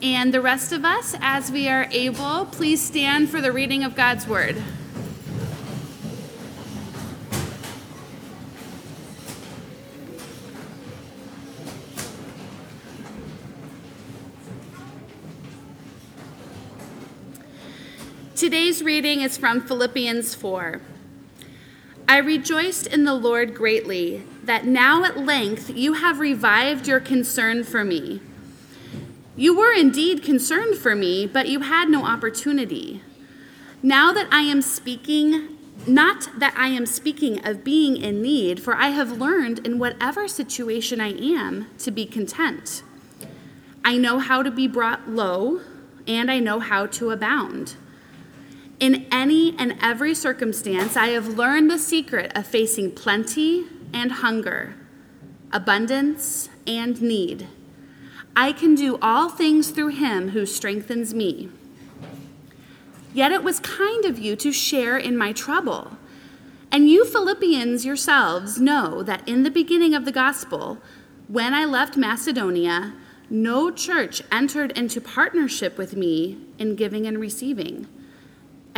And the rest of us, as we are able, please stand for the reading of God's Word. Today's reading is from Philippians 4. I rejoiced in the Lord greatly that now at length you have revived your concern for me. You were indeed concerned for me, but you had no opportunity. Now that I am speaking, not that I am speaking of being in need, for I have learned in whatever situation I am to be content. I know how to be brought low, and I know how to abound. In any and every circumstance, I have learned the secret of facing plenty and hunger, abundance and need. I can do all things through him who strengthens me. Yet it was kind of you to share in my trouble. And you Philippians yourselves know that in the beginning of the gospel, when I left Macedonia, no church entered into partnership with me in giving and receiving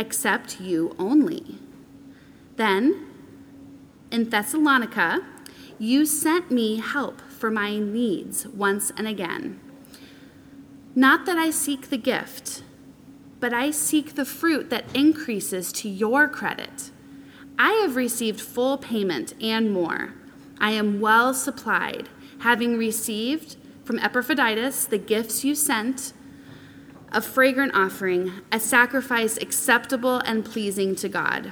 except you only. Then, in Thessalonica, you sent me help for my needs once and again. Not that I seek the gift, but I seek the fruit that increases to your credit. I have received full payment and more. I am well supplied, having received from Epaphroditus the gifts you sent a fragrant offering, a sacrifice acceptable and pleasing to God.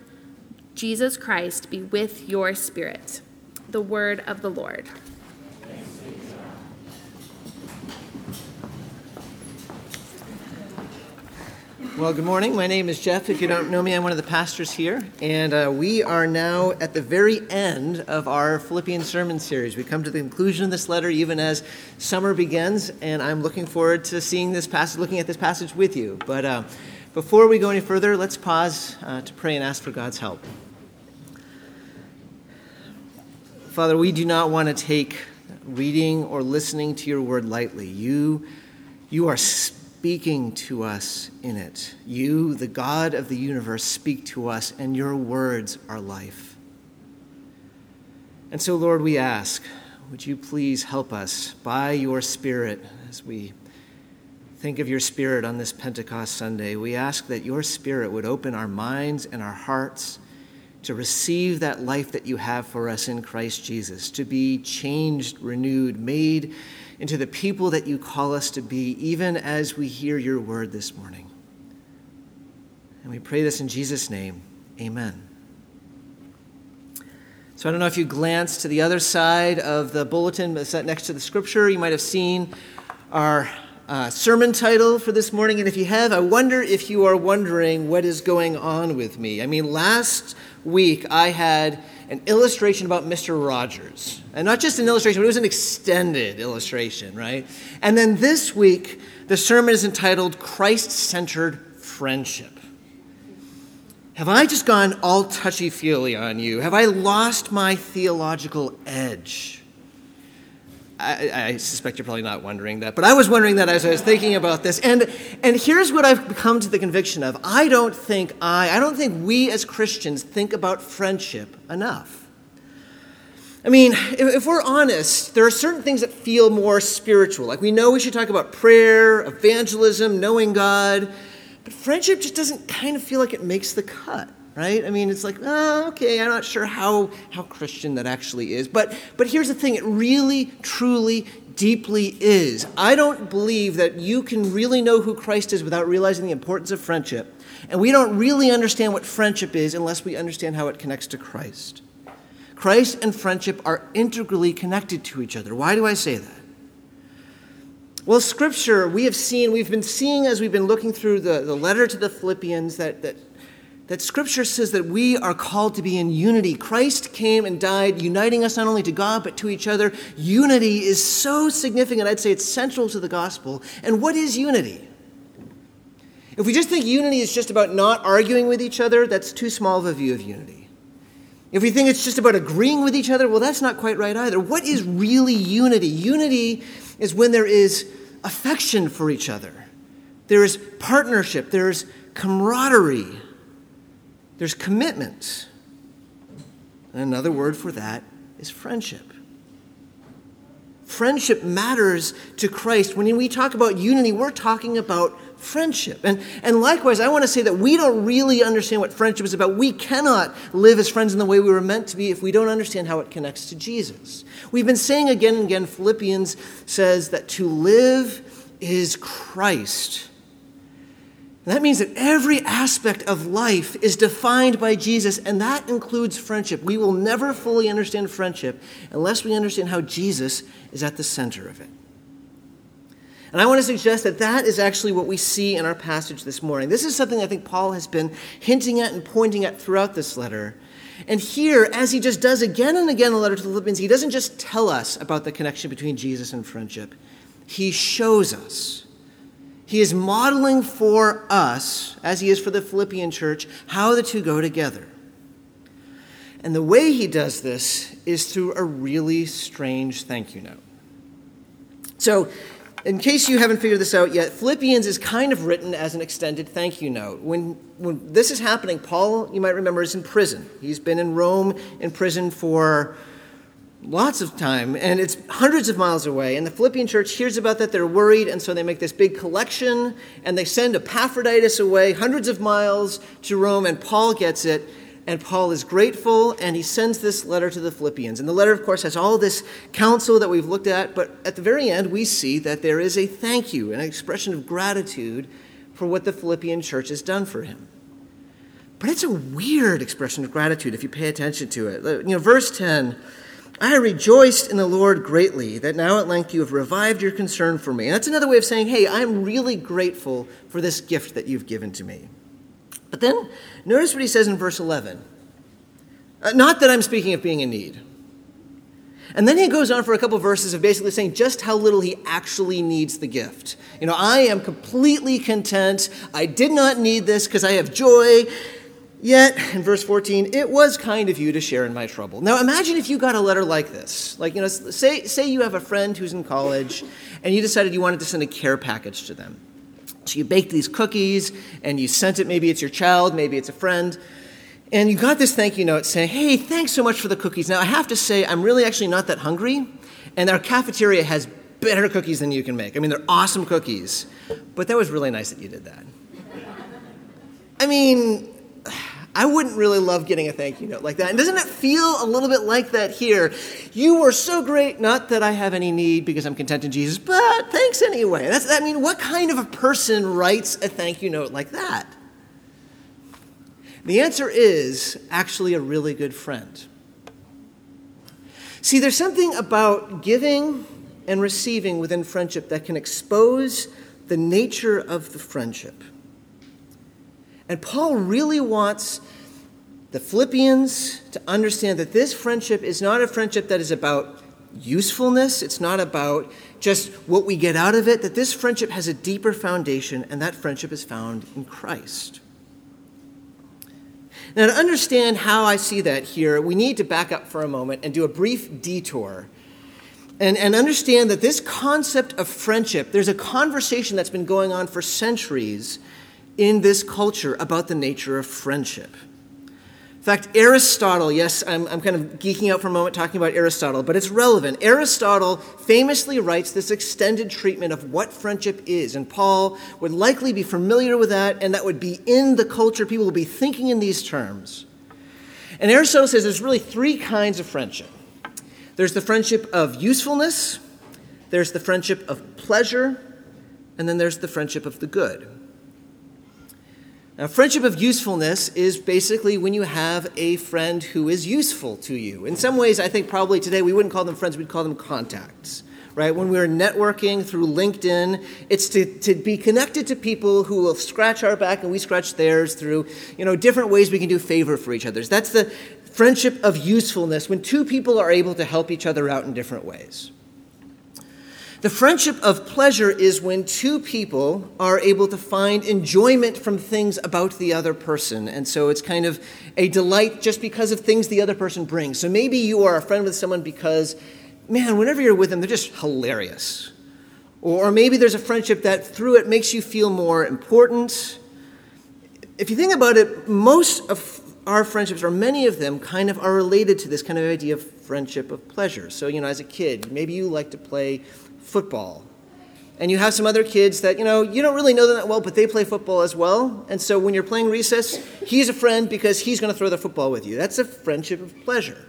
Jesus Christ be with your spirit. The word of the Lord. Well, good morning. My name is Jeff. If you don't know me, I'm one of the pastors here. And uh, we are now at the very end of our Philippian sermon series. We come to the conclusion of this letter even as summer begins, and I'm looking forward to seeing this passage, looking at this passage with you. But uh, before we go any further, let's pause uh, to pray and ask for God's help. Father, we do not want to take reading or listening to your word lightly. You, you are speaking to us in it. You, the God of the universe, speak to us, and your words are life. And so, Lord, we ask, would you please help us by your Spirit as we think of your Spirit on this Pentecost Sunday? We ask that your Spirit would open our minds and our hearts to receive that life that you have for us in Christ Jesus, to be changed, renewed, made into the people that you call us to be, even as we hear your word this morning. And we pray this in Jesus' name. Amen. So I don't know if you glanced to the other side of the bulletin next to the scripture, you might have seen our uh, sermon title for this morning. And if you have, I wonder if you are wondering what is going on with me. I mean, last week I had an illustration about Mr. Rogers. And not just an illustration, but it was an extended illustration, right? And then this week, the sermon is entitled Christ Centered Friendship. Have I just gone all touchy feely on you? Have I lost my theological edge? I, I, suspect you're probably not wondering that, but I was wondering that as I was thinking about this. And, and here's what I've come to the conviction of I don't think I, I don't think we as Christians think about friendship enough. I mean, if, if we're honest, there are certain things that feel more spiritual. Like we know we should talk about prayer, evangelism, knowing God, but friendship just doesn't kind of feel like it makes the cut right? I mean, it's like, oh, okay, I'm not sure how, how Christian that actually is. But, but here's the thing it really, truly, deeply is. I don't believe that you can really know who Christ is without realizing the importance of friendship. And we don't really understand what friendship is unless we understand how it connects to Christ. Christ and friendship are integrally connected to each other. Why do I say that? Well, Scripture, we have seen, we've been seeing as we've been looking through the, the letter to the Philippians that, that, that Scripture says that we are called to be in unity. Christ came and died, uniting us not only to God, but to each other. Unity is so significant, I'd say it's central to the gospel. And what is unity? If we just think unity is just about not arguing with each other, that's too small of a view of unity. If we think it's just about agreeing with each other, well, that's not quite right either. What is really unity? Unity is when there is affection for each other, there is partnership, there's camaraderie, there's commitment. And another word for that is friendship. Friendship matters to Christ. When we talk about unity, we're talking about friendship. And, and likewise, I want to say that we don't really understand what friendship is about. We cannot live as friends in the way we were meant to be if we don't understand how it connects to Jesus. We've been saying again and again, Philippians says that to live is Christ. That means that every aspect of life is defined by Jesus, and that includes friendship. We will never fully understand friendship unless we understand how Jesus is at the center of it. And I want to suggest that that is actually what we see in our passage this morning. This is something I think Paul has been hinting at and pointing at throughout this letter. And here, as he just does again and again in the letter to the Philippians, he doesn't just tell us about the connection between Jesus and friendship, he shows us. He is modeling for us, as he is for the Philippian church, how the two go together. And the way he does this is through a really strange thank you note. So, in case you haven't figured this out yet, Philippians is kind of written as an extended thank you note. When, when this is happening, Paul, you might remember, is in prison. He's been in Rome in prison for lots of time, and it's hundreds of miles away. And the Philippian church hears about that, they're worried, and so they make this big collection, and they send Epaphroditus away hundreds of miles to Rome, and Paul gets it. And Paul is grateful, and he sends this letter to the Philippians. And the letter, of course, has all this counsel that we've looked at, but at the very end, we see that there is a thank you, an expression of gratitude for what the Philippian church has done for him. But it's a weird expression of gratitude if you pay attention to it. You know, verse 10 I rejoiced in the Lord greatly that now at length you have revived your concern for me. And that's another way of saying, hey, I'm really grateful for this gift that you've given to me. But then notice what he says in verse 11. Uh, not that I'm speaking of being in need. And then he goes on for a couple of verses of basically saying just how little he actually needs the gift. You know, I am completely content. I did not need this because I have joy. Yet, in verse 14, it was kind of you to share in my trouble. Now, imagine if you got a letter like this. Like, you know, say, say you have a friend who's in college and you decided you wanted to send a care package to them. So you baked these cookies and you sent it, maybe it's your child, maybe it's a friend. And you got this thank you note saying, hey, thanks so much for the cookies. Now, I have to say, I'm really actually not that hungry, and our cafeteria has better cookies than you can make. I mean, they're awesome cookies. But that was really nice that you did that. I mean, I wouldn't really love getting a thank you note like that. And doesn't it feel a little bit like that here? You were so great, not that I have any need because I'm content in Jesus, but thanks anyway. That's, I mean, what kind of a person writes a thank you note like that? The answer is actually a really good friend. See, there's something about giving and receiving within friendship that can expose the nature of the friendship. And Paul really wants the Philippians to understand that this friendship is not a friendship that is about usefulness, it's not about just what we get out of it, that this friendship has a deeper foundation, and that friendship is found in Christ. Now, to understand how I see that here, we need to back up for a moment and do a brief detour and, and understand that this concept of friendship, there's a conversation that's been going on for centuries in this culture about the nature of friendship. In fact, Aristotle, yes, I'm, I'm kind of geeking out for a moment talking about Aristotle, but it's relevant. Aristotle famously writes this extended treatment of what friendship is, and Paul would likely be familiar with that, and that would be in the culture. People will be thinking in these terms. And Aristotle says there's really three kinds of friendship there's the friendship of usefulness, there's the friendship of pleasure, and then there's the friendship of the good. Now, friendship of usefulness is basically when you have a friend who is useful to you. In some ways, I think probably today we wouldn't call them friends, we'd call them contacts, right? When we're networking through LinkedIn, it's to, to be connected to people who will scratch our back and we scratch theirs through, you know, different ways we can do favor for each other. That's the friendship of usefulness when two people are able to help each other out in different ways. The friendship of pleasure is when two people are able to find enjoyment from things about the other person. And so it's kind of a delight just because of things the other person brings. So maybe you are a friend with someone because, man, whenever you're with them, they're just hilarious. Or maybe there's a friendship that through it makes you feel more important. If you think about it, most of our friendships, or many of them, kind of are related to this kind of idea of friendship of pleasure. So, you know, as a kid, maybe you like to play football. And you have some other kids that, you know, you don't really know them that well, but they play football as well. And so when you're playing recess, he's a friend because he's going to throw the football with you. That's a friendship of pleasure.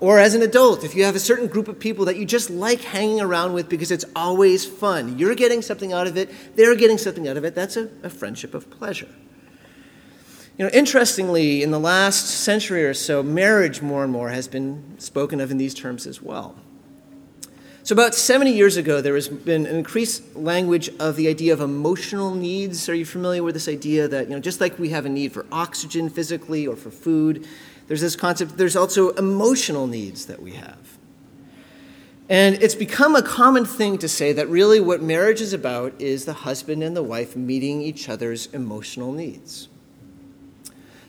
Or as an adult, if you have a certain group of people that you just like hanging around with because it's always fun, you're getting something out of it, they're getting something out of it, that's a, a friendship of pleasure. You know, interestingly, in the last century or so, marriage more and more has been spoken of in these terms as well. So, about 70 years ago, there has been an increased language of the idea of emotional needs. Are you familiar with this idea that, you know, just like we have a need for oxygen physically or for food, there's this concept, there's also emotional needs that we have. And it's become a common thing to say that really what marriage is about is the husband and the wife meeting each other's emotional needs.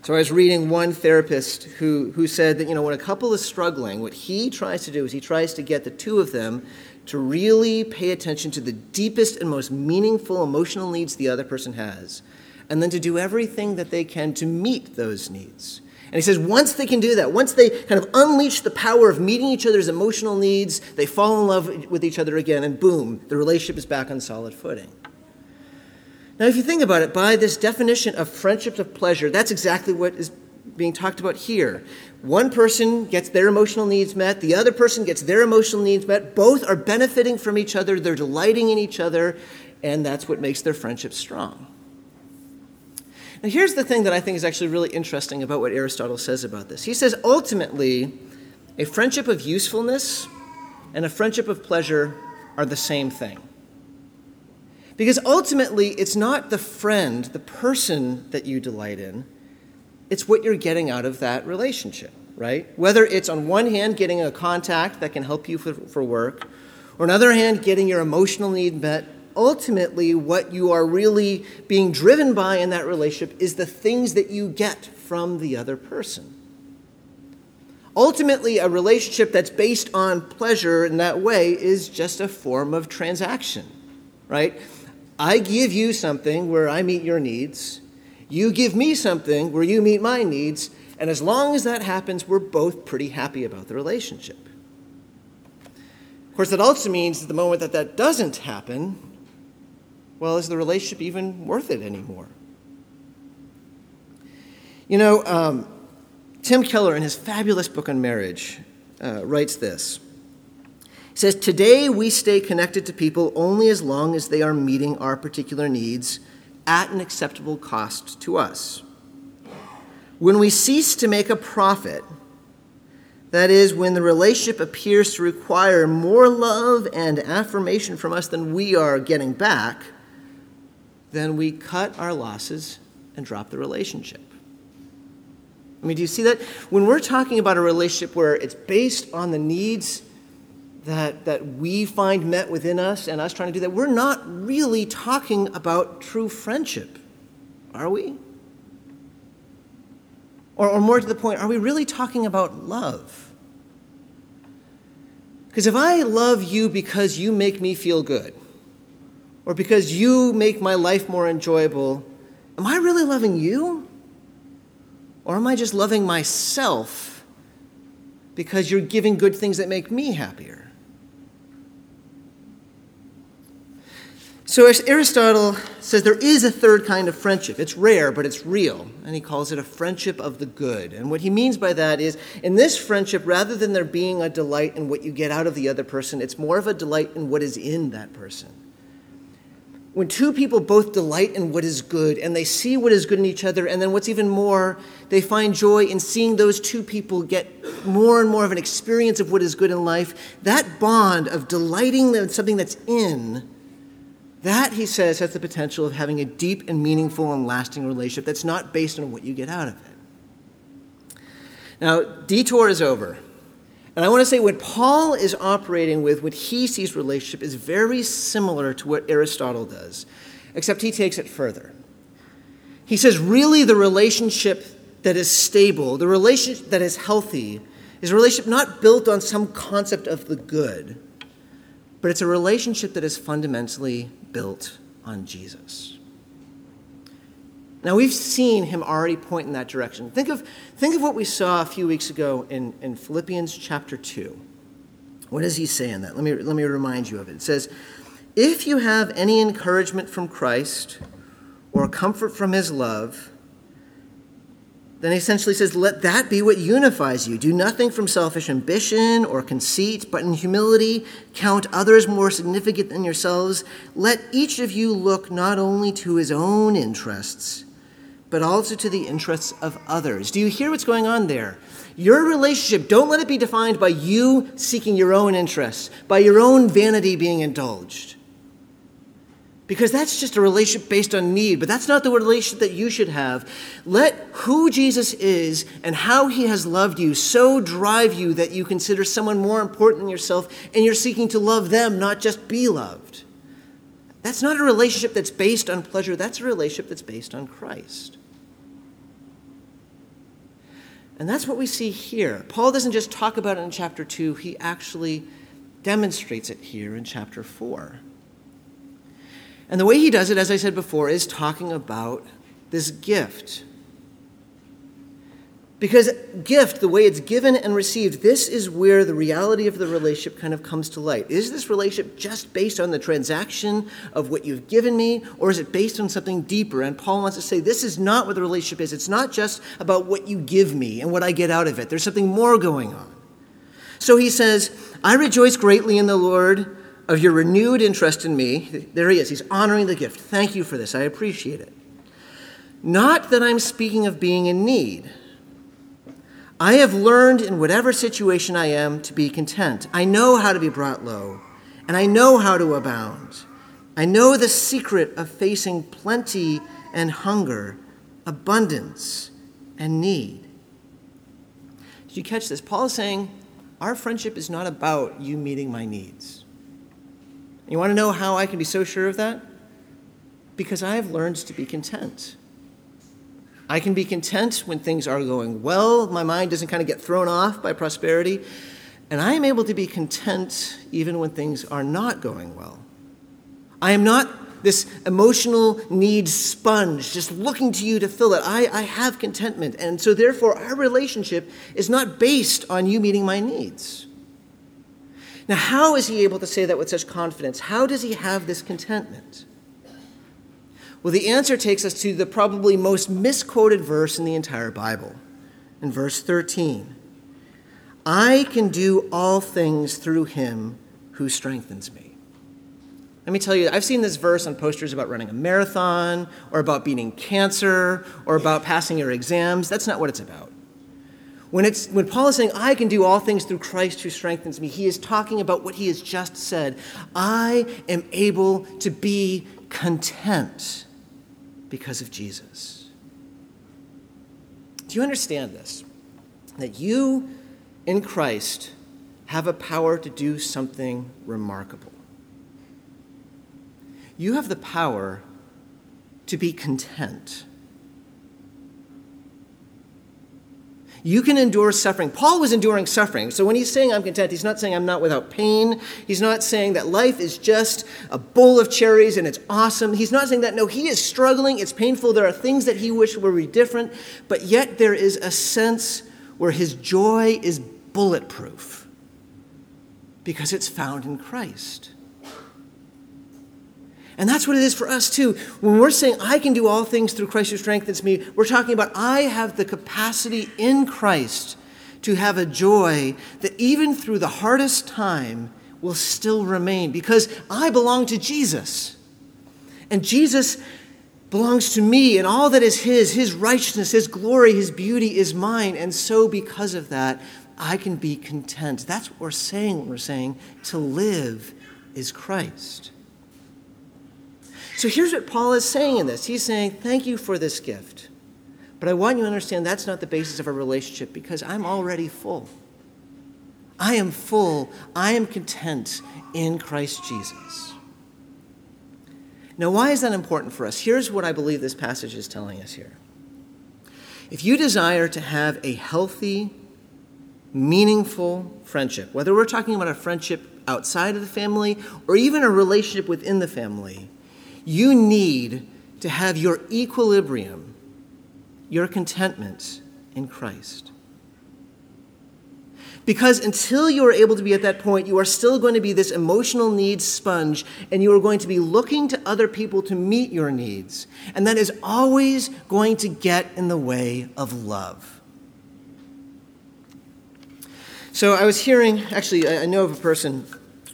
So I was reading one therapist who, who said that, you know, when a couple is struggling, what he tries to do is he tries to get the two of them to really pay attention to the deepest and most meaningful emotional needs the other person has, and then to do everything that they can to meet those needs. And he says once they can do that, once they kind of unleash the power of meeting each other's emotional needs, they fall in love with each other again, and boom, the relationship is back on solid footing. Now, if you think about it, by this definition of friendships of pleasure, that's exactly what is being talked about here. One person gets their emotional needs met, the other person gets their emotional needs met. Both are benefiting from each other, they're delighting in each other, and that's what makes their friendship strong. Now, here's the thing that I think is actually really interesting about what Aristotle says about this. He says ultimately, a friendship of usefulness and a friendship of pleasure are the same thing. Because ultimately, it's not the friend, the person that you delight in, it's what you're getting out of that relationship, right? Whether it's on one hand getting a contact that can help you for, for work, or on the other hand getting your emotional need met, ultimately, what you are really being driven by in that relationship is the things that you get from the other person. Ultimately, a relationship that's based on pleasure in that way is just a form of transaction, right? I give you something where I meet your needs. You give me something where you meet my needs. And as long as that happens, we're both pretty happy about the relationship. Of course, that also means that the moment that that doesn't happen, well, is the relationship even worth it anymore? You know, um, Tim Keller, in his fabulous book on marriage, uh, writes this he says, Today we stay connected to people only as long as they are meeting our particular needs at an acceptable cost to us. When we cease to make a profit, that is, when the relationship appears to require more love and affirmation from us than we are getting back, then we cut our losses and drop the relationship. I mean, do you see that? When we're talking about a relationship where it's based on the needs that, that we find met within us and us trying to do that, we're not really talking about true friendship, are we? Or, or more to the point, are we really talking about love? Because if I love you because you make me feel good, or because you make my life more enjoyable, am I really loving you? Or am I just loving myself because you're giving good things that make me happier? So Aristotle says there is a third kind of friendship. It's rare, but it's real. And he calls it a friendship of the good. And what he means by that is in this friendship, rather than there being a delight in what you get out of the other person, it's more of a delight in what is in that person. when two people both delight in what is good and they see what is good in each other, and then what's even more, they find joy in seeing those two people get more and more of an experience of what is good in life, that bond of delighting in something that's in, that, he says, has the potential of having a deep and meaningful and lasting relationship that's not based on what you get out of it. Now, detour is over. And I want to say what Paul is operating with, what he sees relationship, is very similar to what Aristotle does, except he takes it further. He says, really, the relationship that is stable, the relationship that is healthy, is a relationship not built on some concept of the good, but it's a relationship that is fundamentally built on Jesus. Now, we've seen him already point in that direction. Think of, think of what we saw a few weeks ago in, in Philippians chapter 2. What does he say in that? Let me, let me remind you of it. It says, If you have any encouragement from Christ or comfort from his love, then he essentially says, Let that be what unifies you. Do nothing from selfish ambition or conceit, but in humility count others more significant than yourselves. Let each of you look not only to his own interests, but also to the interests of others. Do you hear what's going on there? Your relationship, don't let it be defined by you seeking your own interests, by your own vanity being indulged. Because that's just a relationship based on need, but that's not the relationship that you should have. Let who Jesus is and how he has loved you so drive you that you consider someone more important than yourself and you're seeking to love them, not just be loved. That's not a relationship that's based on pleasure, that's a relationship that's based on Christ. And that's what we see here. Paul doesn't just talk about it in chapter 2, he actually demonstrates it here in chapter 4. And the way he does it, as I said before, is talking about this gift because gift, the way it's given and received, this is where the reality of the relationship kind of comes to light. Is this relationship just based on the transaction of what you've given me, or is it based on something deeper? And Paul wants to say this is not what the relationship is. It's not just about what you give me and what I get out of it, there's something more going on. So he says, I rejoice greatly in the Lord of your renewed interest in me. There he is. He's honoring the gift. Thank you for this. I appreciate it. Not that I'm speaking of being in need I have learned in whatever situation I am to be content. I know how to be brought low, and I know how to abound. I know the secret of facing plenty and hunger, abundance and need. Did you catch this? Paul is saying, Our friendship is not about you meeting my needs. You want to know how I can be so sure of that? Because I have learned to be content. I can be content when things are going well. My mind doesn't kind of get thrown off by prosperity. And I am able to be content even when things are not going well. I am not this emotional need sponge just looking to you to fill it. I, I have contentment. And so, therefore, our relationship is not based on you meeting my needs. Now, how is he able to say that with such confidence? How does he have this contentment? Well, the answer takes us to the probably most misquoted verse in the entire Bible, in verse 13. I can do all things through him who strengthens me. Let me tell you, I've seen this verse on posters about running a marathon, or about beating cancer, or about passing your exams. That's not what it's about. When, it's, when Paul is saying, I can do all things through Christ who strengthens me, he is talking about what he has just said. I am able to be content because of Jesus. Do you understand this? That you in Christ have a power to do something remarkable. You have the power to be content. You can endure suffering. Paul was enduring suffering. So when he's saying I'm content, he's not saying I'm not without pain. He's not saying that life is just a bowl of cherries and it's awesome. He's not saying that. No, he is struggling. It's painful. There are things that he wished were different. But yet there is a sense where his joy is bulletproof because it's found in Christ. And that's what it is for us too. When we're saying, I can do all things through Christ who strengthens me, we're talking about I have the capacity in Christ to have a joy that even through the hardest time will still remain because I belong to Jesus. And Jesus belongs to me, and all that is His, His righteousness, His glory, His beauty is mine. And so, because of that, I can be content. That's what we're saying when we're saying to live is Christ. So here's what Paul is saying in this. He's saying, Thank you for this gift. But I want you to understand that's not the basis of our relationship because I'm already full. I am full. I am content in Christ Jesus. Now, why is that important for us? Here's what I believe this passage is telling us here. If you desire to have a healthy, meaningful friendship, whether we're talking about a friendship outside of the family or even a relationship within the family, you need to have your equilibrium, your contentment in Christ. Because until you are able to be at that point, you are still going to be this emotional needs sponge, and you are going to be looking to other people to meet your needs. And that is always going to get in the way of love. So I was hearing, actually, I know of a person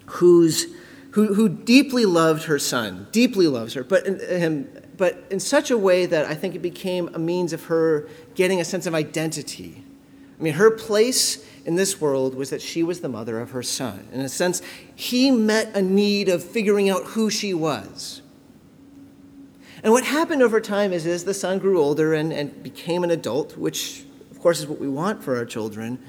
who's, who, who deeply loved her son, deeply loves her, but in, uh, but in such a way that I think it became a means of her getting a sense of identity. I mean, her place in this world was that she was the mother of her son. In a sense, he met a need of figuring out who she was. And what happened over time is as the son grew older and, and became an adult, which of course is what we want for our children,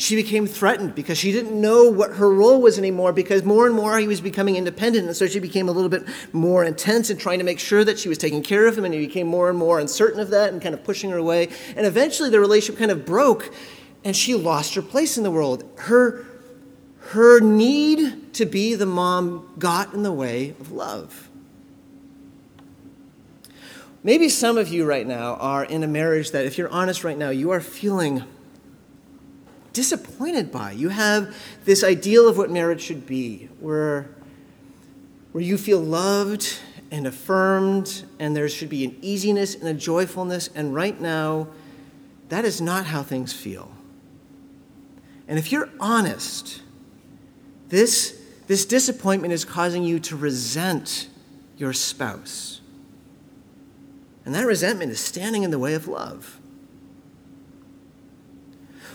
she became threatened because she didn't know what her role was anymore because more and more he was becoming independent. And so she became a little bit more intense in trying to make sure that she was taking care of him. And he became more and more uncertain of that and kind of pushing her away. And eventually the relationship kind of broke and she lost her place in the world. Her, her need to be the mom got in the way of love. Maybe some of you right now are in a marriage that, if you're honest right now, you are feeling disappointed by. You have this ideal of what marriage should be, where, where you feel loved and affirmed, and there should be an easiness and a joyfulness, and right now, that is not how things feel. And if you're honest, this, this disappointment is causing you to resent your spouse. And that resentment is standing in the way of love.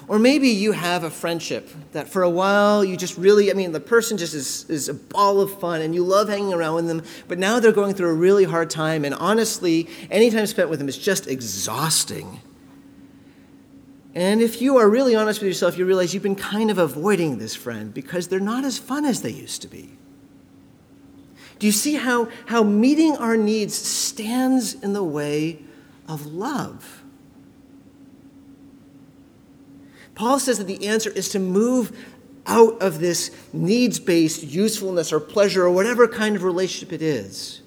Or maybe you have a friendship that for a while you just really, I mean, the person just is, is a ball of fun and you love hanging around with them, but now they're going through a really hard time, and honestly, any time spent with them is just exhausting. And if you are really honest with yourself, you realize you've been kind of avoiding this friend because they're not as fun as they used to be. Do you see how, how meeting our needs stands in the way of love? Paul says that the answer is to move out of this needs based usefulness or pleasure or whatever kind of relationship it is.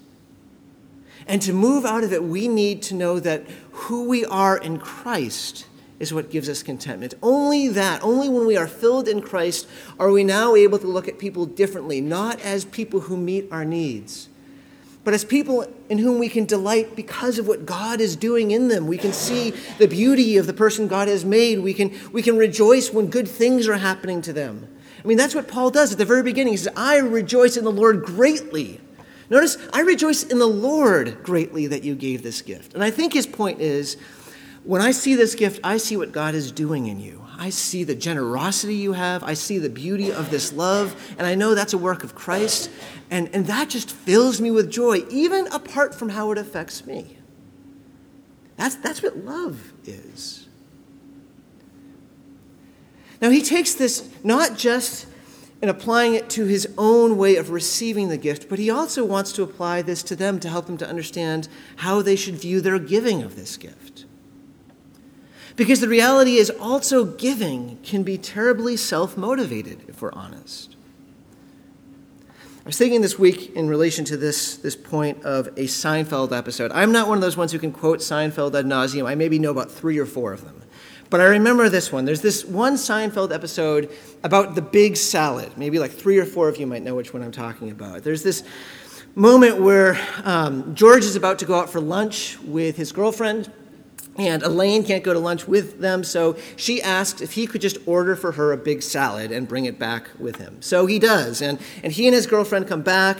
And to move out of it, we need to know that who we are in Christ is what gives us contentment. Only that, only when we are filled in Christ, are we now able to look at people differently, not as people who meet our needs, but as people in whom we can delight because of what God is doing in them. We can see the beauty of the person God has made. We can, we can rejoice when good things are happening to them. I mean, that's what Paul does at the very beginning. He says, I rejoice in the Lord greatly. Notice, I rejoice in the Lord greatly that you gave this gift. And I think his point is when I see this gift, I see what God is doing in you. I see the generosity you have. I see the beauty of this love. And I know that's a work of Christ. And, and that just fills me with joy, even apart from how it affects me. That's, that's what love is. Now, he takes this not just in applying it to his own way of receiving the gift, but he also wants to apply this to them to help them to understand how they should view their giving of this gift. Because the reality is, also giving can be terribly self motivated, if we're honest. I was thinking this week in relation to this, this point of a Seinfeld episode. I'm not one of those ones who can quote Seinfeld ad nauseum. I maybe know about three or four of them. But I remember this one. There's this one Seinfeld episode about the big salad. Maybe like three or four of you might know which one I'm talking about. There's this moment where um, George is about to go out for lunch with his girlfriend, and Elaine can't go to lunch with them, so she asks if he could just order for her a big salad and bring it back with him. So he does, and, and he and his girlfriend come back,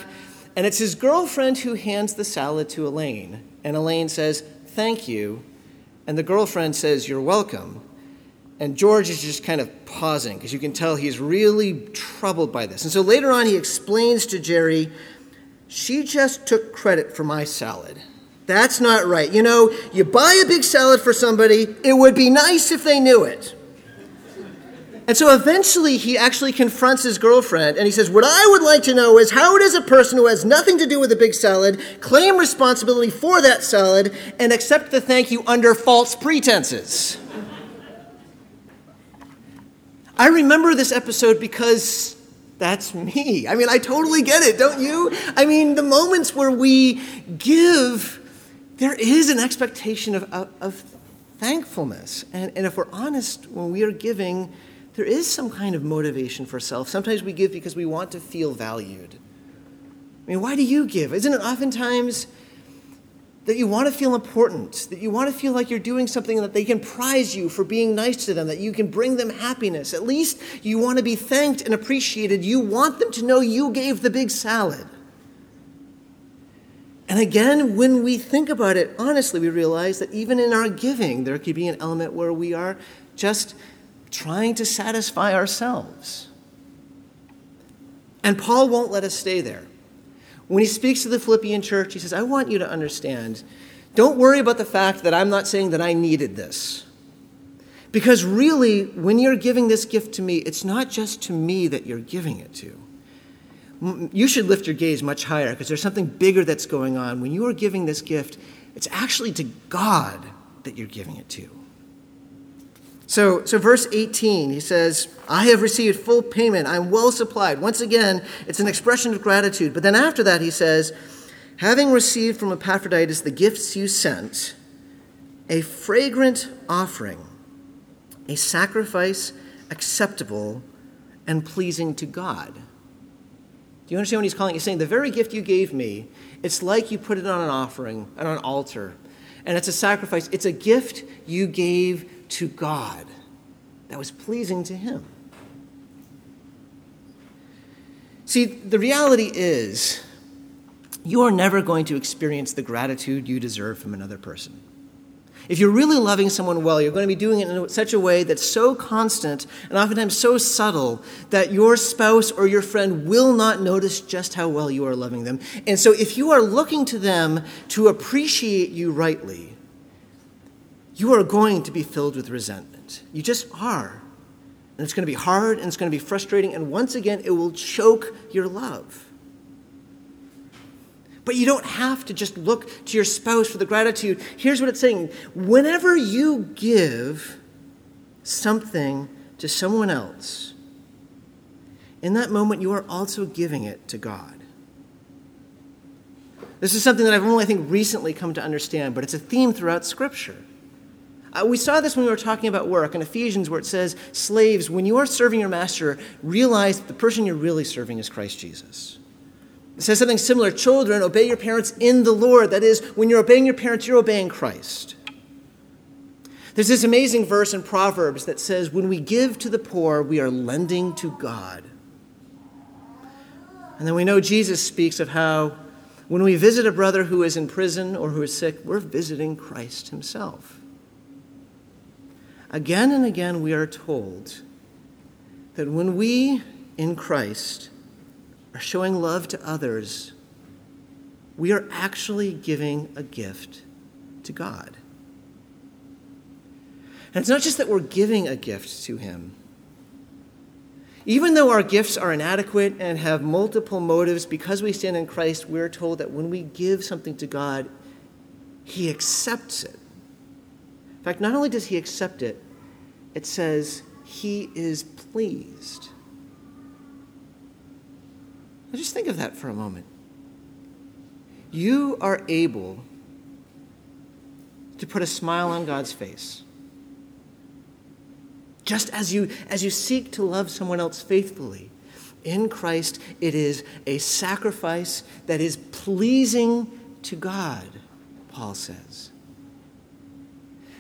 And it's his girlfriend who hands the salad to Elaine. And Elaine says, Thank you. And the girlfriend says, You're welcome. And George is just kind of pausing because you can tell he's really troubled by this. And so later on, he explains to Jerry, She just took credit for my salad. That's not right. You know, you buy a big salad for somebody, it would be nice if they knew it. And so eventually he actually confronts his girlfriend and he says, What I would like to know is how does a person who has nothing to do with a big salad claim responsibility for that salad and accept the thank you under false pretenses? I remember this episode because that's me. I mean, I totally get it, don't you? I mean, the moments where we give, there is an expectation of, of, of thankfulness. And, and if we're honest, when we are giving, there is some kind of motivation for self. Sometimes we give because we want to feel valued. I mean, why do you give? Isn't it oftentimes that you want to feel important, that you want to feel like you're doing something that they can prize you for being nice to them, that you can bring them happiness? At least you want to be thanked and appreciated. You want them to know you gave the big salad. And again, when we think about it honestly, we realize that even in our giving, there could be an element where we are just trying to satisfy ourselves. And Paul won't let us stay there. When he speaks to the Philippian church, he says, I want you to understand, don't worry about the fact that I'm not saying that I needed this. Because really, when you're giving this gift to me, it's not just to me that you're giving it to. You should lift your gaze much higher because there's something bigger that's going on. When you are giving this gift, it's actually to God that you're giving it to. So, so verse 18, he says, I have received full payment. I'm well supplied. Once again, it's an expression of gratitude. But then after that, he says, having received from Epaphroditus the gifts you sent, a fragrant offering, a sacrifice acceptable and pleasing to God. Do you understand what he's calling? He's saying, the very gift you gave me, it's like you put it on an offering, on an altar, and it's a sacrifice. It's a gift you gave to God that was pleasing to Him. See, the reality is, you are never going to experience the gratitude you deserve from another person. If you're really loving someone well, you're going to be doing it in such a way that's so constant and oftentimes so subtle that your spouse or your friend will not notice just how well you are loving them. And so, if you are looking to them to appreciate you rightly, you are going to be filled with resentment. You just are. And it's going to be hard and it's going to be frustrating, and once again, it will choke your love. But you don't have to just look to your spouse for the gratitude. Here's what it's saying whenever you give something to someone else, in that moment, you are also giving it to God. This is something that I've only, I think, recently come to understand, but it's a theme throughout Scripture. Uh, we saw this when we were talking about work in Ephesians, where it says, Slaves, when you are serving your master, realize that the person you're really serving is Christ Jesus. It says something similar Children, obey your parents in the Lord. That is, when you're obeying your parents, you're obeying Christ. There's this amazing verse in Proverbs that says, When we give to the poor, we are lending to God. And then we know Jesus speaks of how when we visit a brother who is in prison or who is sick, we're visiting Christ himself. Again and again, we are told that when we in Christ are showing love to others, we are actually giving a gift to God. And it's not just that we're giving a gift to Him. Even though our gifts are inadequate and have multiple motives, because we stand in Christ, we're told that when we give something to God, He accepts it. In fact, not only does he accept it, it says he is pleased. Now just think of that for a moment. You are able to put a smile on God's face. Just as you, as you seek to love someone else faithfully, in Christ, it is a sacrifice that is pleasing to God, Paul says.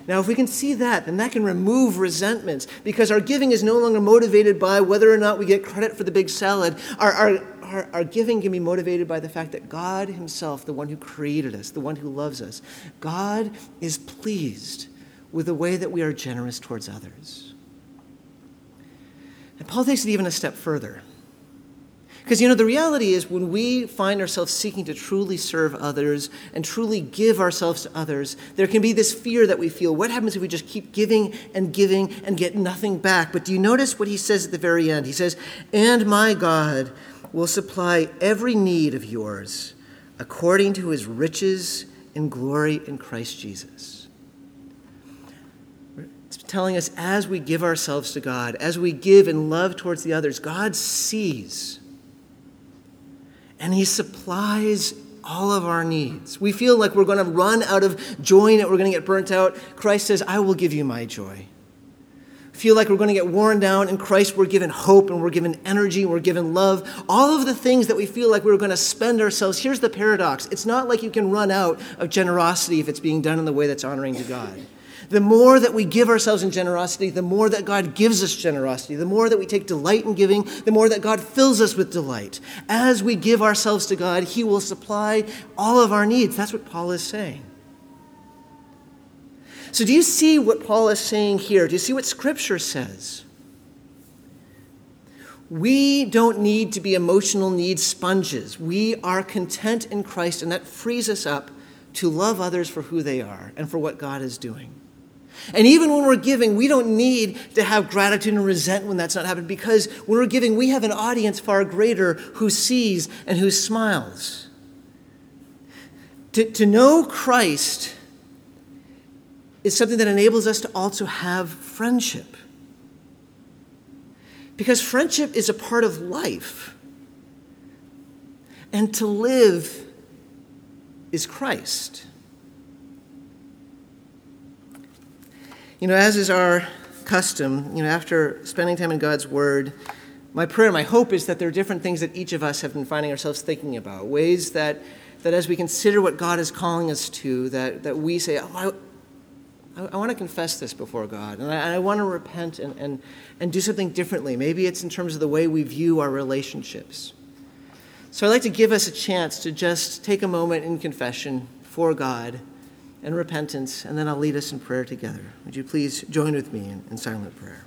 Now, if we can see that, then that can remove resentments because our giving is no longer motivated by whether or not we get credit for the big salad. Our, our, our, our, giving can be motivated by the fact that God Himself, the one who created us, the one who loves us, God is pleased with the way that we are generous towards others. And Paul takes it even a step further. Because, you know, the reality is when we find ourselves seeking to truly serve others and truly give ourselves to others, there can be this fear that we feel what happens if we just keep giving and giving and get nothing back? But do you notice what he says at the very end? He says, And my God will supply every need of yours according to his riches in glory in Christ Jesus. It's telling us as we give ourselves to God, as we give in love towards the others, God sees and He supplies all of our needs. We feel like we're going to run out of joy and we're going to get burnt out. Christ says, I will give you my joy. Feel like we're going to get worn down. In Christ, we're given hope and we're given energy, and we're given love. All of the things that we feel like we're going to spend ourselves. Here's the paradox it's not like you can run out of generosity if it's being done in the way that's honoring to God. The more that we give ourselves in generosity, the more that God gives us generosity. The more that we take delight in giving, the more that God fills us with delight. As we give ourselves to God, He will supply all of our needs. That's what Paul is saying. So, do you see what Paul is saying here? Do you see what Scripture says? We don't need to be emotional needs sponges. We are content in Christ, and that frees us up to love others for who they are and for what God is doing. And even when we're giving, we don't need to have gratitude and resent when that's not happening because when we're giving, we have an audience far greater who sees and who smiles. To, to know Christ is something that enables us to also have friendship. Because friendship is a part of life. And to live is Christ. You know, as is our custom, you know, after spending time in God's Word, my prayer, my hope is that there are different things that each of us have been finding ourselves thinking about, ways that, that as we consider what God is calling us to, that, that we say, oh, I, I want to confess this before God, and I, I want to repent and, and, and do something differently. Maybe it's in terms of the way we view our relationships. So I'd like to give us a chance to just take a moment in confession for God and repentance, and then I'll lead us in prayer together. Would you please join with me in, in silent prayer?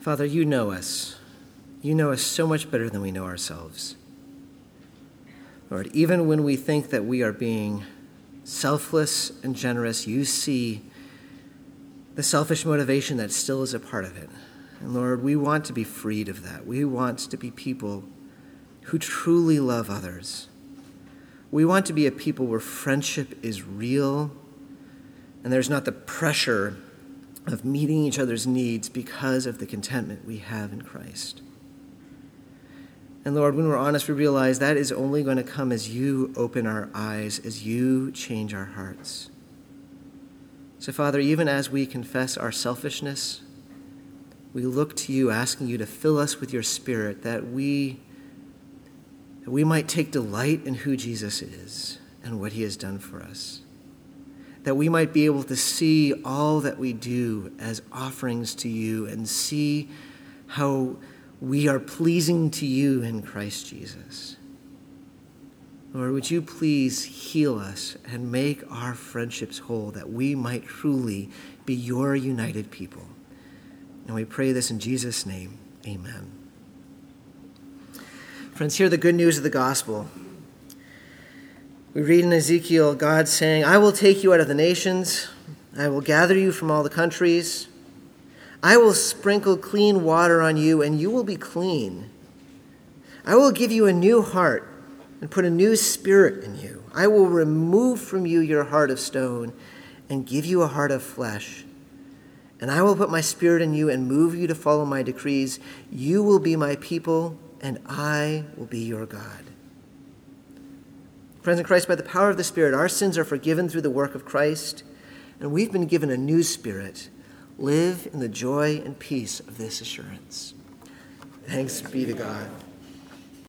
Father, you know us. You know us so much better than we know ourselves. Lord, even when we think that we are being selfless and generous, you see the selfish motivation that still is a part of it. And Lord, we want to be freed of that. We want to be people who truly love others. We want to be a people where friendship is real and there's not the pressure of meeting each other's needs because of the contentment we have in Christ. And Lord, when we're honest, we realize that is only going to come as you open our eyes, as you change our hearts. So, Father, even as we confess our selfishness, we look to you, asking you to fill us with your Spirit, that we, that we might take delight in who Jesus is and what he has done for us that we might be able to see all that we do as offerings to you and see how we are pleasing to you in Christ Jesus. Lord, would you please heal us and make our friendships whole that we might truly be your united people. And we pray this in Jesus' name. Amen. Friends, hear the good news of the gospel. We read in Ezekiel God saying, I will take you out of the nations, I will gather you from all the countries, I will sprinkle clean water on you, and you will be clean. I will give you a new heart and put a new spirit in you. I will remove from you your heart of stone and give you a heart of flesh. And I will put my spirit in you and move you to follow my decrees. You will be my people, and I will be your God. Friends in Christ, by the power of the Spirit, our sins are forgiven through the work of Christ, and we've been given a new spirit. Live in the joy and peace of this assurance. Thanks be to God.